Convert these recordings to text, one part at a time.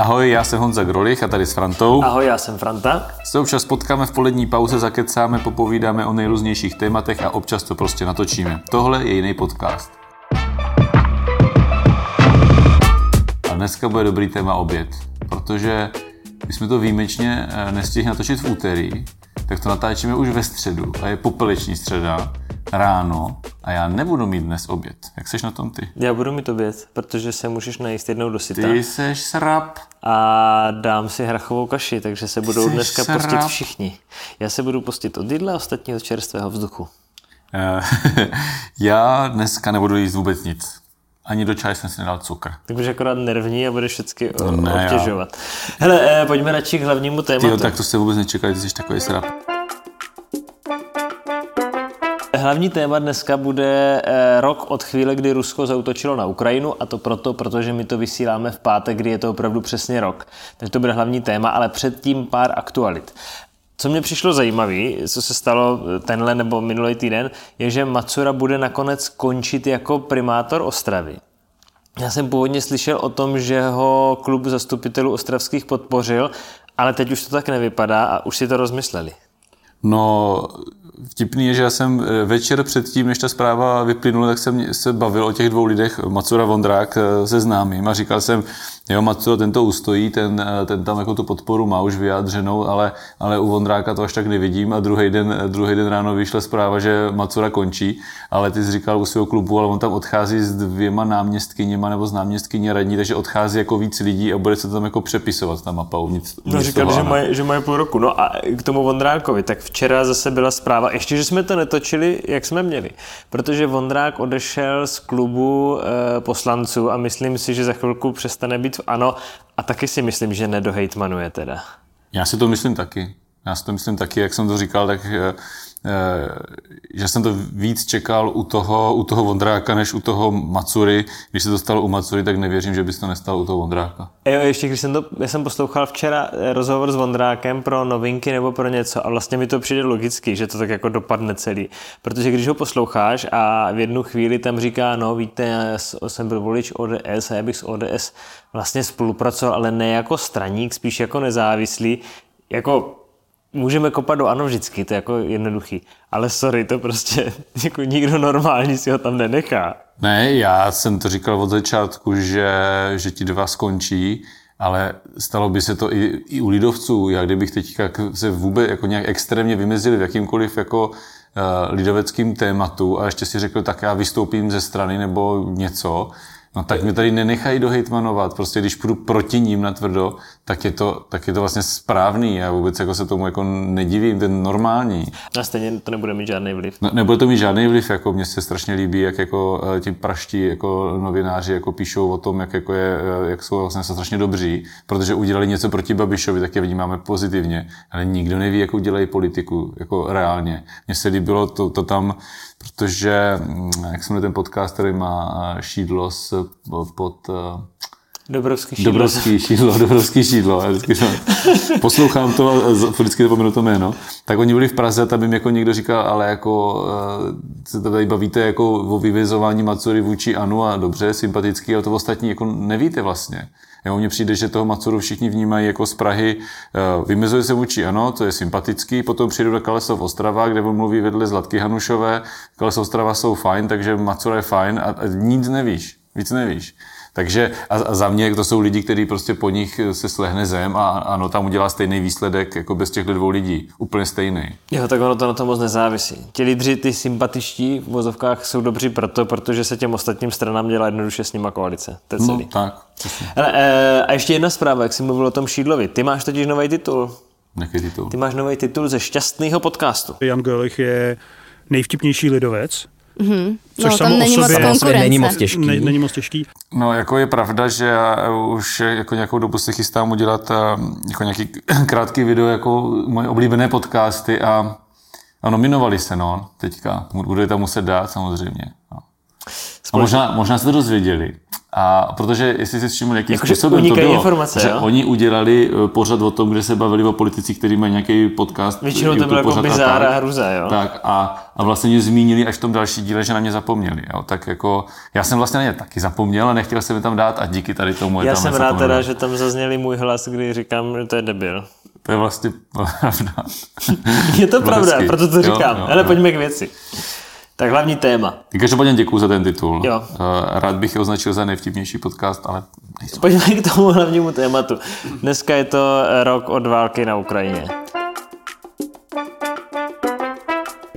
Ahoj, já jsem Honza Grolich a tady s Frantou. Ahoj, já jsem Franta. Se občas potkáme v polední pauze, zakecáme, popovídáme o nejrůznějších tématech a občas to prostě natočíme. Tohle je jiný podcast. A dneska bude dobrý téma oběd, protože my jsme to výjimečně eh, nestihli natočit v úterý, tak to natáčíme už ve středu a je popeleční středa ráno a já nebudu mít dnes oběd. Jak seš na tom ty? Já budu mít oběd, protože se můžeš najíst jednou do syta. Ty seš srap. A dám si hrachovou kaši, takže se budou Jsi dneska srap. postit všichni. Já se budu postit od jídla, ostatní od čerstvého vzduchu. Eh, já dneska nebudu jíst vůbec nic. Ani do čaje jsem si nedal cukr. Tak budeš akorát nervní a budeš všechny No obtěžovat. Hele, eh, pojďme radši k hlavnímu tématu. Tyjo, tak to se vůbec nečekali, ty jsi takový srap. Hlavní téma dneska bude eh, rok od chvíle, kdy Rusko zautočilo na Ukrajinu a to proto, protože my to vysíláme v pátek, kdy je to opravdu přesně rok. Takže to bude hlavní téma, ale předtím pár aktualit. Co mě přišlo zajímavé, co se stalo tenhle nebo minulý týden, je, že Macura bude nakonec končit jako primátor Ostravy. Já jsem původně slyšel o tom, že ho klub zastupitelů ostravských podpořil, ale teď už to tak nevypadá a už si to rozmysleli. No, vtipný je, že já jsem eh, večer předtím, než ta zpráva vyplynula, tak jsem se bavil o těch dvou lidech, Macura Vondrák eh, se známým a říkal jsem, jo, Macura, ten to ustojí, ten, eh, ten tam jako tu podporu má už vyjádřenou, ale, ale u Vondráka to až tak nevidím a druhý den, eh, druhý den ráno vyšla zpráva, že Macura končí, ale ty jsi říkal u svého klubu, ale on tam odchází s dvěma náměstkyněma nebo s náměstkyní radní, takže odchází jako víc lidí a bude se to tam jako přepisovat ta mapa uvnitř. No říkali, toho že mají, že mají půl roku. No a k tomu Vondrákovi, tak včera zase byla zpráva, ještě, že jsme to netočili, jak jsme měli. Protože Vondrák odešel z klubu e, poslanců a myslím si, že za chvilku přestane být ANO a taky si myslím, že nedohejtmanuje teda. Já si to myslím taky. Já si to myslím taky, jak jsem to říkal, tak eh, že jsem to víc čekal u toho, u toho Vondráka, než u toho Macury. Když se to stalo u Macury, tak nevěřím, že by se to nestalo u toho Vondráka. Jo, ještě když jsem to, já jsem poslouchal včera eh, rozhovor s Vondrákem pro novinky nebo pro něco a vlastně mi to přijde logicky, že to tak jako dopadne celý. Protože když ho posloucháš a v jednu chvíli tam říká, no víte, já jsem byl volič ODS a já bych s ODS vlastně spolupracoval, ale ne jako straník, spíš jako nezávislý, jako můžeme kopat do ano vždycky, to je jako jednoduchý. Ale sorry, to prostě jako nikdo normální si ho tam nenechá. Ne, já jsem to říkal od začátku, že, že ti dva skončí, ale stalo by se to i, i u lidovců. Já kdybych teďka se vůbec jako nějak extrémně vymezil v jakýmkoliv jako uh, lidoveckým tématu a ještě si řekl, tak já vystoupím ze strany nebo něco, no tak mě tady nenechají dohejtmanovat. Prostě když půjdu proti ním na tvrdo, tak je to, tak je to vlastně správný. Já vůbec jako se tomu jako nedivím, ten normální. A stejně to nebude mít žádný vliv. No, nebude to mít žádný vliv, jako mně se strašně líbí, jak jako eh, ti praští jako novináři jako píšou o tom, jak, jako je, eh, jak jsou vlastně strašně dobří, protože udělali něco proti Babišovi, tak je vnímáme pozitivně, ale nikdo neví, jak udělají politiku, jako reálně. Mně se líbilo to, to tam, protože, mm, jak jmenuje ten podcast, který má eh, šídlo s, pod... Dobrovský šídlo. Dobrovský šídlo, Dobrovský šídlo. Poslouchám to a vždycky zapomenu to jméno. Tak oni byli v Praze tam jim jako někdo říkal, ale jako eh, se tady bavíte jako o vyvězování Macury vůči Anu a dobře, sympatický, ale to ostatní jako nevíte vlastně. Jo, mně přijde, že toho Macuru všichni vnímají jako z Prahy, eh, vymezuje se vůči ano, to je sympatický, potom přijdu do Kalesov Ostrava, kde on mluví vedle Zlatky Hanušové, Kalesov Ostrava jsou fajn, takže Macura je fajn a, a nic nevíš, víc nevíš. Takže a, za mě to jsou lidi, kteří prostě po nich se slehne zem a ano, tam udělá stejný výsledek jako bez těchto dvou lidí. Úplně stejný. Jo, tak ono to na tom moc nezávisí. Ti lídři, ty sympatičtí v vozovkách jsou dobří proto, protože se těm ostatním stranám dělá jednoduše s nima koalice. To je No, celý. tak. přesně. Hele, e, a ještě jedna zpráva, jak jsi mluvil o tom Šídlovi. Ty máš totiž nový titul. Jaký titul? Ty máš nový titul ze šťastného podcastu. Jan Gölich je nejvtipnější lidovec, no, tam není moc konkurence. není moc těžký. ne, není moc těžký. No, jako je pravda, že já už jako nějakou dobu se chystám udělat eh, jako nějaký krátký video jako moje oblíbené podcasty a, a nominovali se, no, teďka. Budu je tam muset dát samozřejmě. No. A možná, možná se to dozvěděli. A protože, jestli si všiml, jakým Jako, způsobem to bylo, informace, že jo? oni udělali eh, pořad o tom, kde se bavili o politicích, kteří mají nějaký podcast. Většinou to bylo jako bizára a hruza, jo? Tak a, a vlastně mě zmínili až v tom další díle, že na mě zapomněli. Jo? Tak jako, já jsem vlastně na ně taky zapomněl a nechtěl jsem je tam dát a díky tady tomu je Já tam jsem rád teda, že tam zazněli můj hlas, kdy říkám, že to je debil. To je vlastně pravda. Je to pravda, proto to Jo, říkám. jo, Ale jo. pojďme k věci. Tak hlavní téma. Každopádně děkuji za ten titul. Jo. Eh, Rád bych je označil za nejvtipnější podcast, ale nejsou. Pojďme k tomu hlavnímu tématu. Dneska je to rok od války na Ukrajině.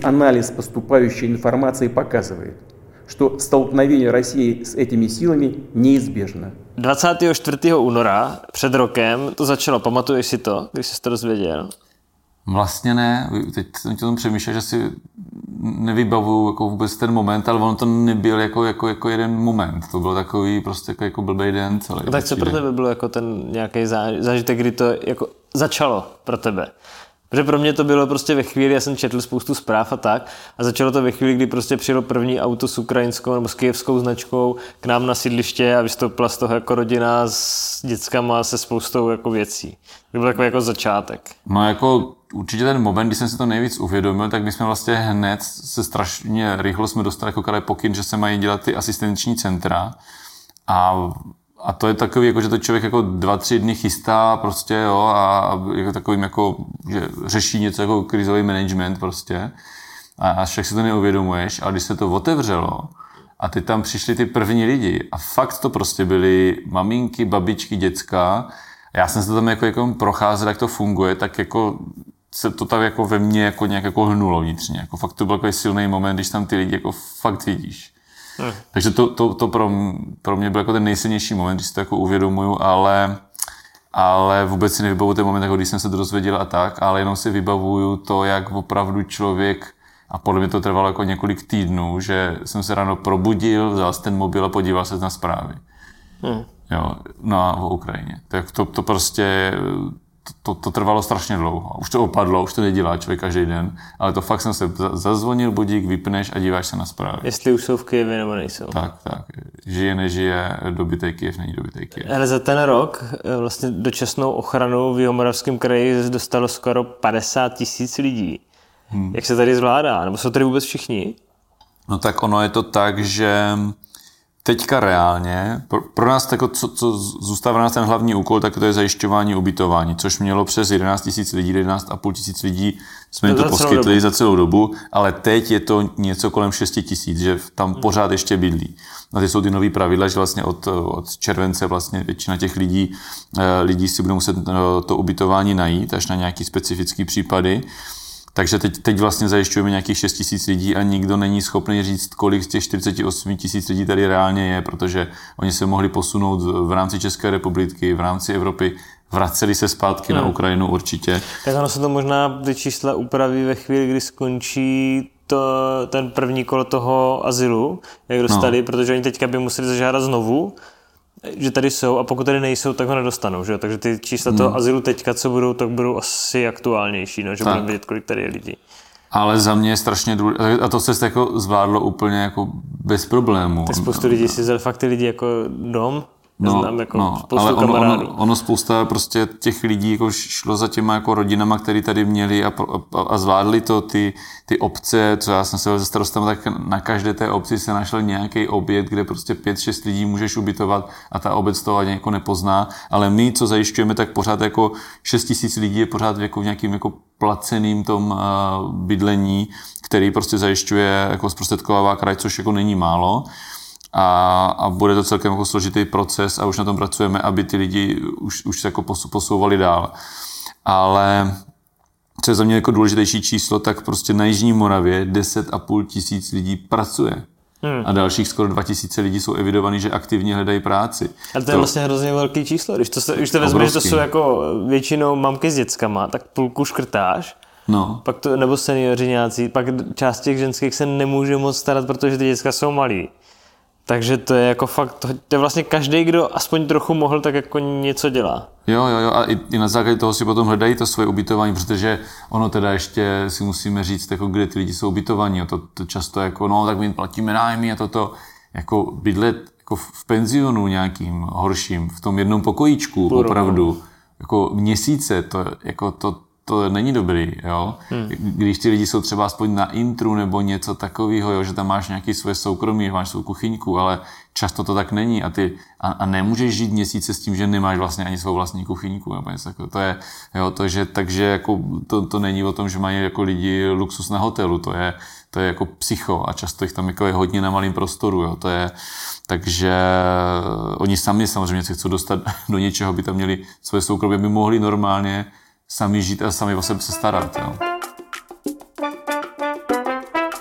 Анализ поступающей информации показывает, что столкновение России с этими силами неизбежно. 24. února před rokem to začalo. Pamatuješ si to, když jsi to dozvěděl? Vlastně ne, teď jsem tě o tom přemýšlel, že si nevybavuju jako vůbec ten moment, ale on to nebyl jako, jako, jako jeden moment. To byl takový prostě jako, jako blbý den celý. Tak co pro tebe bylo jako ten nějaký zá- zážitek, kdy to jako začalo pro tebe? Protože pro mě to bylo prostě ve chvíli, já jsem četl spoustu zpráv a tak, a začalo to ve chvíli, kdy prostě přijelo první auto s ukrajinskou nebo s kijevskou značkou k nám na sídliště a vystoupila z toho jako rodina s dětskama se spoustou jako věcí. To byl takový jako začátek. No jako určitě ten moment, kdy jsem si to nejvíc uvědomil, tak my jsme vlastně hned se strašně rychlo jsme dostali jako pokyn, že se mají dělat ty asistenční centra a a to je takový, jako, že to člověk jako dva, tři dny chystá prostě, jo, a, a jako takovým jako, že řeší něco jako krizový management prostě. A, a však si to neuvědomuješ, ale když se to otevřelo, a ty tam přišli ty první lidi a fakt to prostě byly maminky, babičky, děcka. Já jsem se tam jako, jako procházel, jak to funguje, tak jako se to tak jako ve mně jako nějak jako hnulo vnitřně. Jako fakt to byl takový silný moment, když tam ty lidi jako fakt vidíš. Hmm. Takže to, to, to pro, pro mě byl jako ten nejsilnější moment, když si to jako uvědomuju, ale, ale vůbec si nevybavuju ten moment, jako když jsem se to dozvěděl a tak, ale jenom si vybavuju to, jak opravdu člověk a podle mě to trvalo jako několik týdnů, že jsem se ráno probudil, vzal ten mobil a podíval se na zprávy. Hmm. Jo, na o Ukrajině. Tak to, to prostě, to, to, trvalo strašně dlouho. Už to opadlo, už to nedělá člověk každý den, ale to fakt jsem se za- zazvonil budík, vypneš a díváš se na zprávy. Jestli už jsou v Kyjevě nebo nejsou. Tak, tak. Žije, nežije, dobitej Kyjev, není dobitej Kyjev. Ale za ten rok eh, vlastně dočasnou ochranu v Jihomoravském kraji dostalo skoro 50 tisíc lidí. Hmm. Jak se tady zvládá? Nebo jsou tady vůbec všichni? No tak ono je to tak, že teďka reálně, pro, pro nás tako, co, co zůstává nás ten hlavní úkol, tak to je zajišťování ubytování, což mělo přes 11 tisíc lidí, 11,5 tisíc lidí jsme jim To to za celou poskytli dobu. za celou dobu, ale teď je to něco kolem 6 tisíc, že tam pořád ještě bydlí. A ty jsou ty nový pravidla, že vlastně od, od července vlastně většina těch lidí, eh, lidí si bude muset eh, to ubytování najít, až na nějaký specifický případy. Takže teď, teď vlastně zajišťujeme nějakých 6 tisíc lidí a nikdo není schopný říct, kolik z těch 48 tisíc lidí tady reálně je, protože oni se mohli posunout v rámci České republiky, v rámci Evropy, vraceli se zpátky Hmm. na Ukrajinu určitě. Tak ono se to možná ty čísla upraví ve chvíli, kdy skončí to, ten první kolo toho azylu, jak dostali, no. protože oni teďka by museli zažádat znovu, že tady jsou a pokud tady nejsou, tak ho nedostanou. Že? jo? Takže ty čísla toho Hmm. azylu teďka, co budou, tak budou asi aktuálnější, no? že budeme vědět, kolik tady je lidí. Ale za mě je strašně důležité, a to se jako zvládlo úplně jako bez problémů. Tak spoustu lidí si vzali fakt ty lidi jako dom, Já znám jako spoustu No, ale ono, kamarádů. ono, ono, spousta prostě těch lidí jako šlo za těma jako rodinama, který tady měli a, a, a zvládli to ty, ty obce, co já jsem se se starostama, tak na každé té obci se našel nějaký objekt, kde prostě pět, šest lidí můžeš ubytovat a ta obec to ani jako nepozná, ale my, co zajišťujeme, tak pořád jako 6 tisíc lidí je pořád jako v nějakým jako placeným tom bydlení, který prostě zajišťuje jako zprostředkovává kraj, což jako není málo a, a bude to celkem jako složitý proces a už na tom pracujeme, aby ty lidi už, už se jako posouvali dál. Ale co je za mě jako důležitější číslo, tak prostě na Jižní Moravě 10,5 tisíc lidí pracuje. Hmm. A dalších skoro 2000 lidí jsou evidovaní, že aktivně hledají práci. Ale to je vlastně hrozně velký číslo. Když to, se, když to vezmeš, že to jsou jako většinou mamky s dětskama, tak půlku škrtáš, No, pak to, nebo seniori nějací, pak část těch ženských se nemůže moc starat, protože ty děcka jsou malí. Takže to je jako fakt, to, je vlastně každý, kdo aspoň trochu mohl, tak jako něco dělá. Jo, jo, jo, a i, i na základě toho si potom hledají to svoje ubytování, protože ono teda ještě si musíme říct, jako kde ty lidi jsou ubytovaní, jo, to, to často jako, no, tak my jim platíme nájmy a toto. jako bydlet jako v penzionu nějakým horším, v tom jednom pokojíčku, Půl opravdu, jako měsíce, to, jako to, to není dobrý, jo. Hmm. Když ty lidi jsou třeba aspoň na intru nebo něco takového, jo, že tam máš nějaký své soukromí, máš svou kuchyňku, ale často to tak není a ty a, a nemůžeš žít měsíce s tím, že nemáš vlastně ani svou vlastní kuchyňku nebo něco takového. To je, jo, to, že, takže jako to, to, není o tom, že mají jako lidi luxus na hotelu, to je, to je jako psycho a často jich tam jako je hodně na malém prostoru, jo, to je, takže oni sami samozřejmě se chcou dostat do něčeho, by tam měli své soukromí, aby mohli normálně sami žít a sami o sebe se starat. Jo.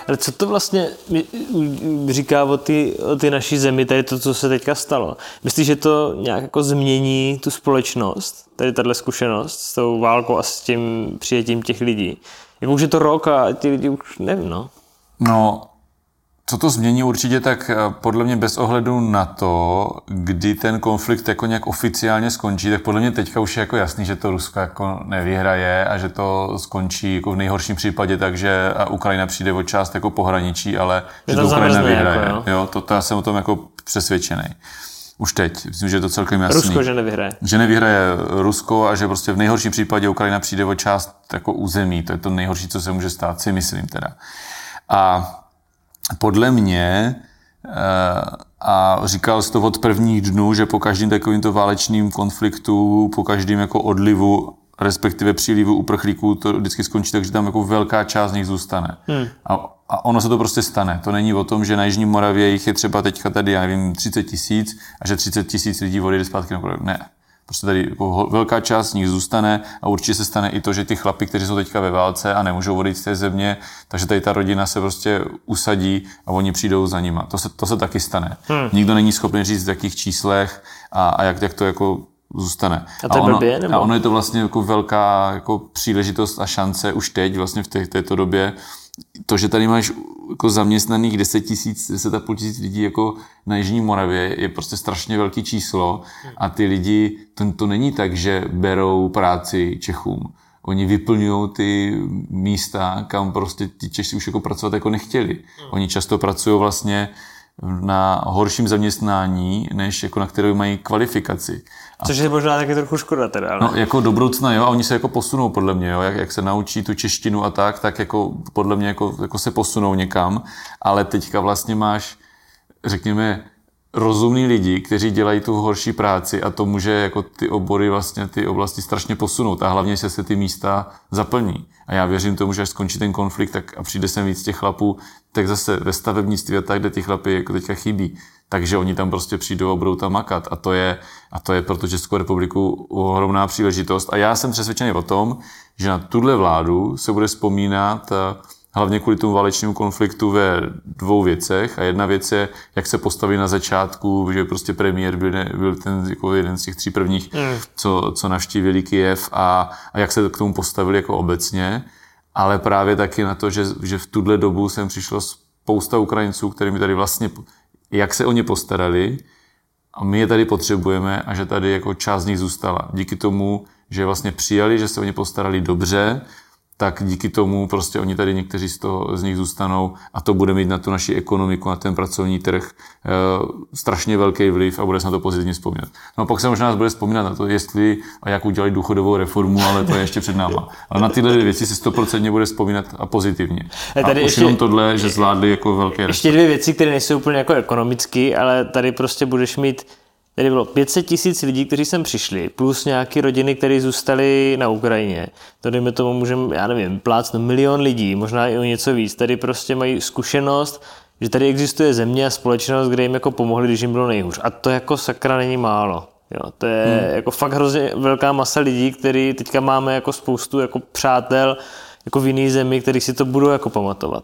Ale co to vlastně říká o ty, o ty naší zemi, tady to, co se teďka stalo? Myslíš, že to nějak jako změní tu společnost, tady tahle zkušenost s tou válkou a s tím přijetím těch lidí? Jako už je to rok a ty lidi už nevím, no. No, co to změní určitě, tak eh, podle mě bez ohledu na to, kdy ten konflikt jako nějak oficiálně skončí, tak podle mě teďka už je jako jasný, že to Rusko jako nevyhraje a že to skončí jako v nejhorším případě takže a Ukrajina přijde o část jako pohraničí, ale že to Ukrajina vyhraje. Jako, jo? jo, to, to já jsem o tom jako přesvědčený. Už teď, myslím, že je to celkem jasný. Rusko, že nevyhraje. Že nevyhraje Rusko a že prostě v nejhorším případě Ukrajina přijde o část jako území. To je to nejhorší, co se může stát, si myslím teda. A podle mě, eh, a říkal jsi to od prvních dnů, že po každém takovýmto válečným konfliktu, po každém jako odlivu, respektive přílivu uprchlíků, to vždycky skončí tak, že tam jako velká část z nich zůstane. Hmm. A, a ono se to prostě stane. To není o tom, že na Jižní Moravě jich je třeba teďka tady, já nevím, 30 tisíc a že 30 tisíc lidí odjede zpátky na Ne. Prostě tady jako velká část z nich zůstane a určitě se stane i to, že ty chlapy, kteří jsou teďka ve válce a nemůžou odejít z té země, takže tady ta rodina se prostě usadí a oni přijdou za nima. To se, to se taky stane. Hmm. Nikdo není schopný říct, v jakých číslech a, a jak, jak to jako zůstane. A, to a, ono, blbě, nebo? a ono je to vlastně jako velká jako příležitost a šance už teď, vlastně v té, této době, to, že tady máš jako zaměstnaných 10 tisíc, 10 a půl tisíc lidí jako na Jižní Moravě je prostě strašně velký číslo a ty lidi, to, to není tak, že berou práci Čechům. Oni vyplňují ty místa, kam prostě ti Češi už jako pracovat jako nechtěli. Oni často pracují vlastně na horším zaměstnání, než jako na které mají kvalifikaci. A Což je možná taky trochu škoda teda. Ale... No, jako do budoucna, jo, a oni se jako posunou podle mě, jo, jak, jak se naučí tu češtinu a tak, tak jako podle mě jako, jako se posunou někam, ale teďka vlastně máš, řekněme, rozumní lidi, kteří dělají tu horší práci a to může jako ty obory vlastně ty oblasti strašně posunout a hlavně se se ty místa zaplní. A já věřím tomu, že až skončí ten konflikt tak a přijde sem víc těch chlapů, tak zase ve stavebnictví a tak, kde ty chlapy jako teďka chybí. Takže oni tam prostě přijdou a budou tam makat. A to je, a to je pro tu Českou republiku ohromná příležitost. A já jsem přesvědčený o tom, že na tuhle vládu se bude vzpomínat hlavně kvůli tomu válečnému konfliktu ve dvou věcech. A jedna věc je, jak se postaví na začátku, že prostě premiér byl, byl ten jako jeden z těch tří prvních, mm. co, co navštívili Kijev a, a jak se k tomu postavili jako obecně. Ale právě taky na to, že, že v tuhle dobu sem přišlo spousta Ukrajinců, kterými tady vlastně, jak se o ně postarali, a my je tady potřebujeme a že tady jako část z nich zůstala. Díky tomu, že vlastně přijali, že se o ně postarali dobře, tak díky tomu prostě oni tady někteří z, toho, z nich zůstanou a to bude mít na tu naši ekonomiku, na ten pracovní trh e, strašně velký vliv a bude se na to pozitivně vzpomínat. No a pak se možná nás bude vzpomínat na to, jestli a jak udělali důchodovou reformu, ale to je ještě před náma. Ale na tyhle věci se stoprocentně bude vzpomínat a pozitivně. A, tady a už ještě, jenom tohle, že zvládli jako velké Ještě dvě věci, které nejsou úplně jako ekonomické, ale tady prostě budeš mít Tady bylo 500 tisíc lidí, kteří sem přišli, plus nějaké rodiny, které zůstaly na Ukrajině. To dejme tomu, můžeme, já nevím, plácnout milion lidí, možná i o něco víc. Tady prostě mají zkušenost, že tady existuje země a společnost, kde jim jako pomohli, když jim bylo nejhůř. A to jako sakra není málo. Jo, to je hmm. jako fakt hrozně velká masa lidí, který teďka máme jako spoustu jako přátel jako v jiný zemi, který si to budou jako pamatovat.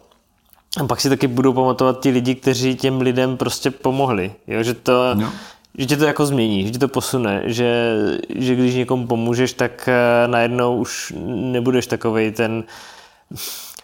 A pak si taky budou pamatovat ti lidi, kteří těm lidem prostě pomohli. Jo, že to, no že tě to jako změní, že tě to posune, že, že když někomu pomůžeš, tak eh, najednou už nebudeš takovej ten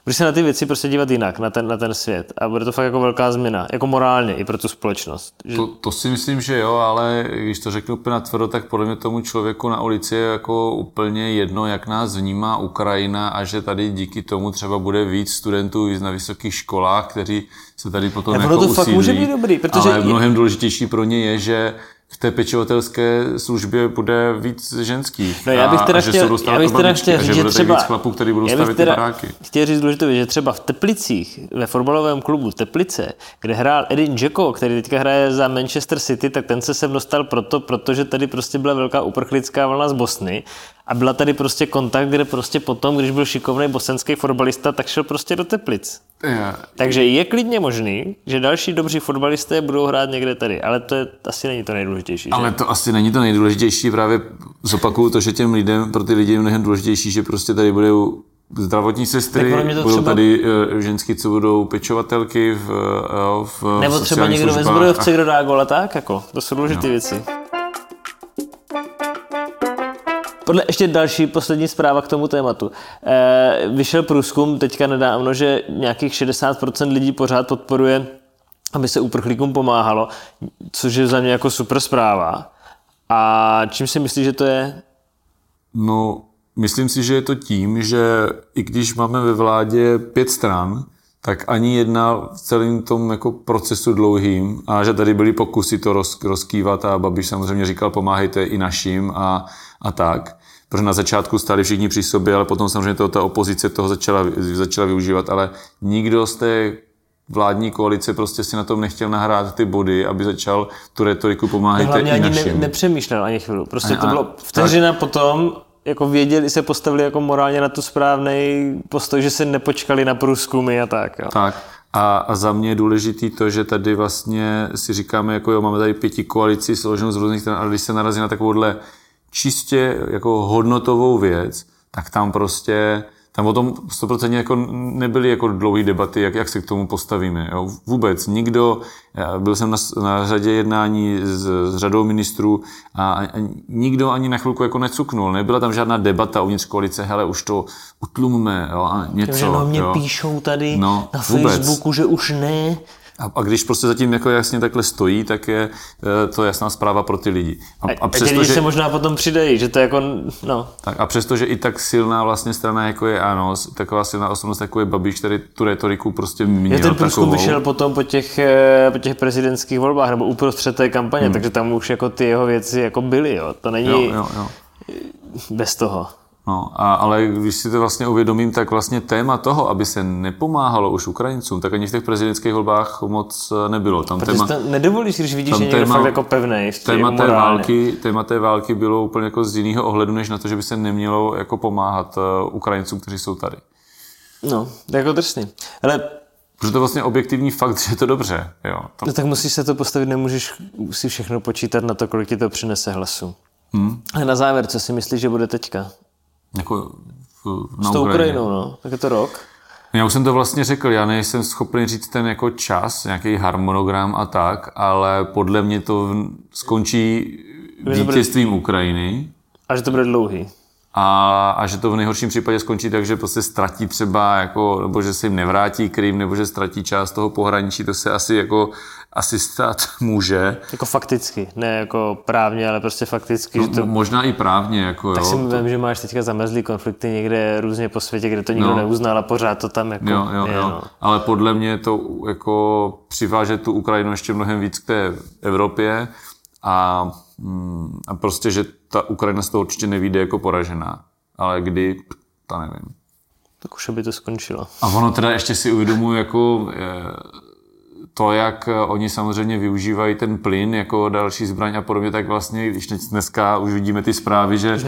Budeš se na ty věci prostě dívat jinak, na ten, na ten svět. A bude to fakt jako velká změna, jako morálně i pro tu společnost. Že... To, to, si myslím, že jo, ale když to řeknu úplně tvrdo, tak podle mě tomu člověku na ulici je jako úplně jedno, jak nás vnímá Ukrajina a že tady díky tomu třeba bude víc studentů na vysokých školách, kteří se tady potom jako to fakt může být dobrý, protože... Ale mnohem důležitější pro ně je, že v té pečovatelské službě bude víc ženský. No já bych teda a, chtěl, já bych teda chtěl říct, že, že třeba, víc chlapů, který budou stavit ty baráky. Chtěl říct důležité, že třeba v Teplicích, ve fotbalovém klubu Teplice, kde hrál Edin Dzeko, který teďka hraje za Manchester City, tak ten se sem dostal proto, protože tady prostě byla velká uprchlická vlna z Bosny a byla tady prostě kontakt, kde prostě potom, když byl šikovný bosenský fotbalista, tak šel prostě do Teplic. Takže je klidně možný, že další dobří fotbalisté budou hrát někde tady, ale to je, asi není to nejdůležitější. Ale že? to asi není to nejdůležitější, právě zopakuju to, že těm lidem, pro ty lidi je mnohem důležitější, že prostě tady budou zdravotní sestry, budou třeba... tady uh, ženský, co budou pečovatelky v, uh, v Nebo třeba někdo ve zbrojovce, kdo dá gola, tak jako, to jsou důležité no. věci. Podle ještě další poslední zpráva k tomu tématu. E, vyšel průzkum teďka nedávno, že nějakých 60% lidí pořád podporuje, aby se uprchlíkům pomáhalo, což je za mě jako super zpráva. A čím si myslíš, že to je? No, myslím si, že je to tím, že i když máme ve vládě pět stran, tak ani jedna v celém tom jako procesu dlouhým a že tady byly pokusy to roz, rozkývat a Babiš samozřejmě říkal pomáhejte i našim a, a tak. Protože na začátku stáli všichni při sobě, ale potom samozřejmě to, ta opozice toho začala, začala využívat, ale nikdo z té vládní koalice prostě si na tom nechtěl nahrát ty body, aby začal tu retoriku pomáhejte Hlavně i ani. Ne, nepřemýšlel ani chvíli. Prostě a, to bylo vteřina tak, potom, jako věděli, se postavili jako morálně na tu správný postoj, že se nepočkali na průzkumy a tak. Jo. Tak. A, a za mě je důležitý to, že tady vlastně si říkáme, jako jo, máme tady pěti koalici složenou z různých stran, ale když se narazí na takovouhle čistě jako hodnotovou věc, tak tam prostě tam o tom 100% jako nebyly jako dlouhé debaty, jak, jak se k tomu postavíme. Jo. Vůbec nikdo, byl jsem na, na řadě jednání s, s řadou ministrů a, a nikdo ani na chvilku jako necuknul. Nebyla tam žádná debata uvnitř koalice, hele, už to utlumme, jo, a něco. Takže no, mě jo. píšou tady no, na vůbec. Facebooku, že už ne. A, a když prostě zatím jako jasně takhle stojí, tak je e, to jasná zpráva pro ty lidi. A, a, a přesto, že, se možná potom přidají, že to je jako, no. Tak a přesto, že i tak silná vlastně strana jako je ANO, taková silná osobnost jako je Babiš, který tu retoriku prostě měl Je ten průzkum vyšel potom po těch, e, po těch prezidentských volbách, nebo uprostřed té kampaně, hmm. takže tam už jako ty jeho věci jako byly, jo. To není jo, jo, jo. bez toho. No, a, ale když si to vlastně uvědomím, tak vlastně téma toho, aby se nepomáhalo už Ukrajincům, tak ani v těch prezidentských volbách moc eh, nebylo. Tam Protože téma, to nedovolíš, když vidíš, že někdo téma, fakt jako pevný. Téma té, války, téma té války bylo úplně jako z jiného ohledu, než na to, že by se nemělo jako pomáhat uh, Ukrajincům, kteří jsou tady. No, jako drsný. Ale Protože to je vlastně objektivní fakt, že je to dobře. Jo, to... No tak musíš se to postavit, nemůžeš si všechno počítat na to, kolik ti to přinese hlasu. Hmm. A na závěr, co si myslíš, že bude teďka? Jako v, na S tou Ukrajinou, no. Tak je to rok. Já už jsem to vlastně řekl, já nejsem schopný říct ten jako čas, nějaký harmonogram a tak, ale podle mě to skončí vítězstvím Ukrajiny. A že to bude dlouhý a, a že to v nejhorším případě skončí tak, že prostě ztratí třeba, jako, nebo že se jim nevrátí Krym, nebo že ztratí část toho pohraničí, to se asi jako asi stát může. Jako fakticky, ne jako právně, ale prostě fakticky. No, že to... Možná i právně. Jako, tak jo, si to... vím, že máš teďka zamezlý konflikty někde různě po světě, kde to nikdo no. neuznal a pořád to tam jako jo, jo, je, jo. No. Ale podle mě to jako přiváže tu Ukrajinu ještě mnohem víc k té Evropě a, mm, a prostě, že ta Ukrajina z toho určitě nevíde jako poražená ale kdy, to nevím. Tak už by to skončilo. A ono teda ještě si uvědomuji, jako to, jak eh, oni samozřejmě využívají ten plyn jako další zbraň a podobně, tak vlastně, když dneska už vidíme ty zprávy, že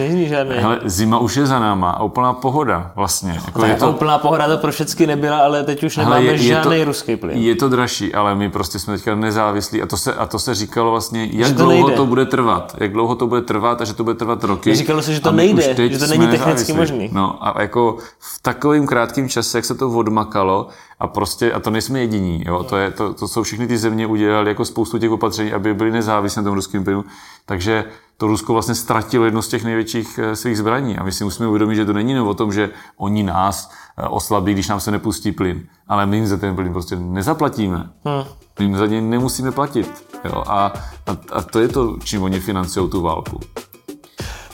hele, zima už je za náma a úplná pohoda vlastně. Jako je to, úplná pohoda to pro všechny nebyla, ale teď už nemáme hele, je, žádný je to, ruský plyn. Je to dražší, ale my prostě jsme teďka nezávislí a to se, a to se říkalo vlastně, jak to dlouho nejde. to bude trvat, jak dlouho to bude trvat a že to bude trvat roky. Říkalo se, že to nejde, že to není technicky možné. No a jako v takovým krátkém čase, jak se to odmakalo, a prostě, a to nejsme jediní, jo, to, je, to, to jsou všechny ty země udělali jako spoustu těch opatření, aby byly nezávislé na tom ruském plynu. Takže to Rusko vlastně ztratilo jedno z těch největších eh, svých zbraní. A my si musíme uvědomit, že to není jenom o tom, že oni nás eh, oslabí, když nám se nepustí plyn. Ale my jim za ten plyn prostě nezaplatíme. Hmm. My jim za něj nemusíme platit. Jo? A, a, a to je to, čím oni financují tu válku.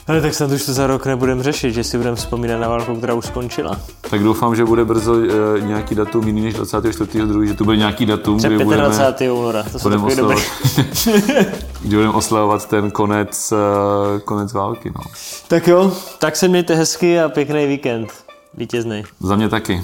Ale tak snad už to za rok nebudeme řešit, že si budeme vzpomínat na válku, která už skončila. Tak doufám, že bude brzo e, nějaký datum jiný než 24.2., že to bude nějaký datum, Třeba kdy 25. budeme, února, to jsou budeme oslavovat, kdy budeme oslavovat ten konec, e, konec války. No. tak jo, tak se mějte hezky a pěkný víkend. Vítěznej. Za mě taky.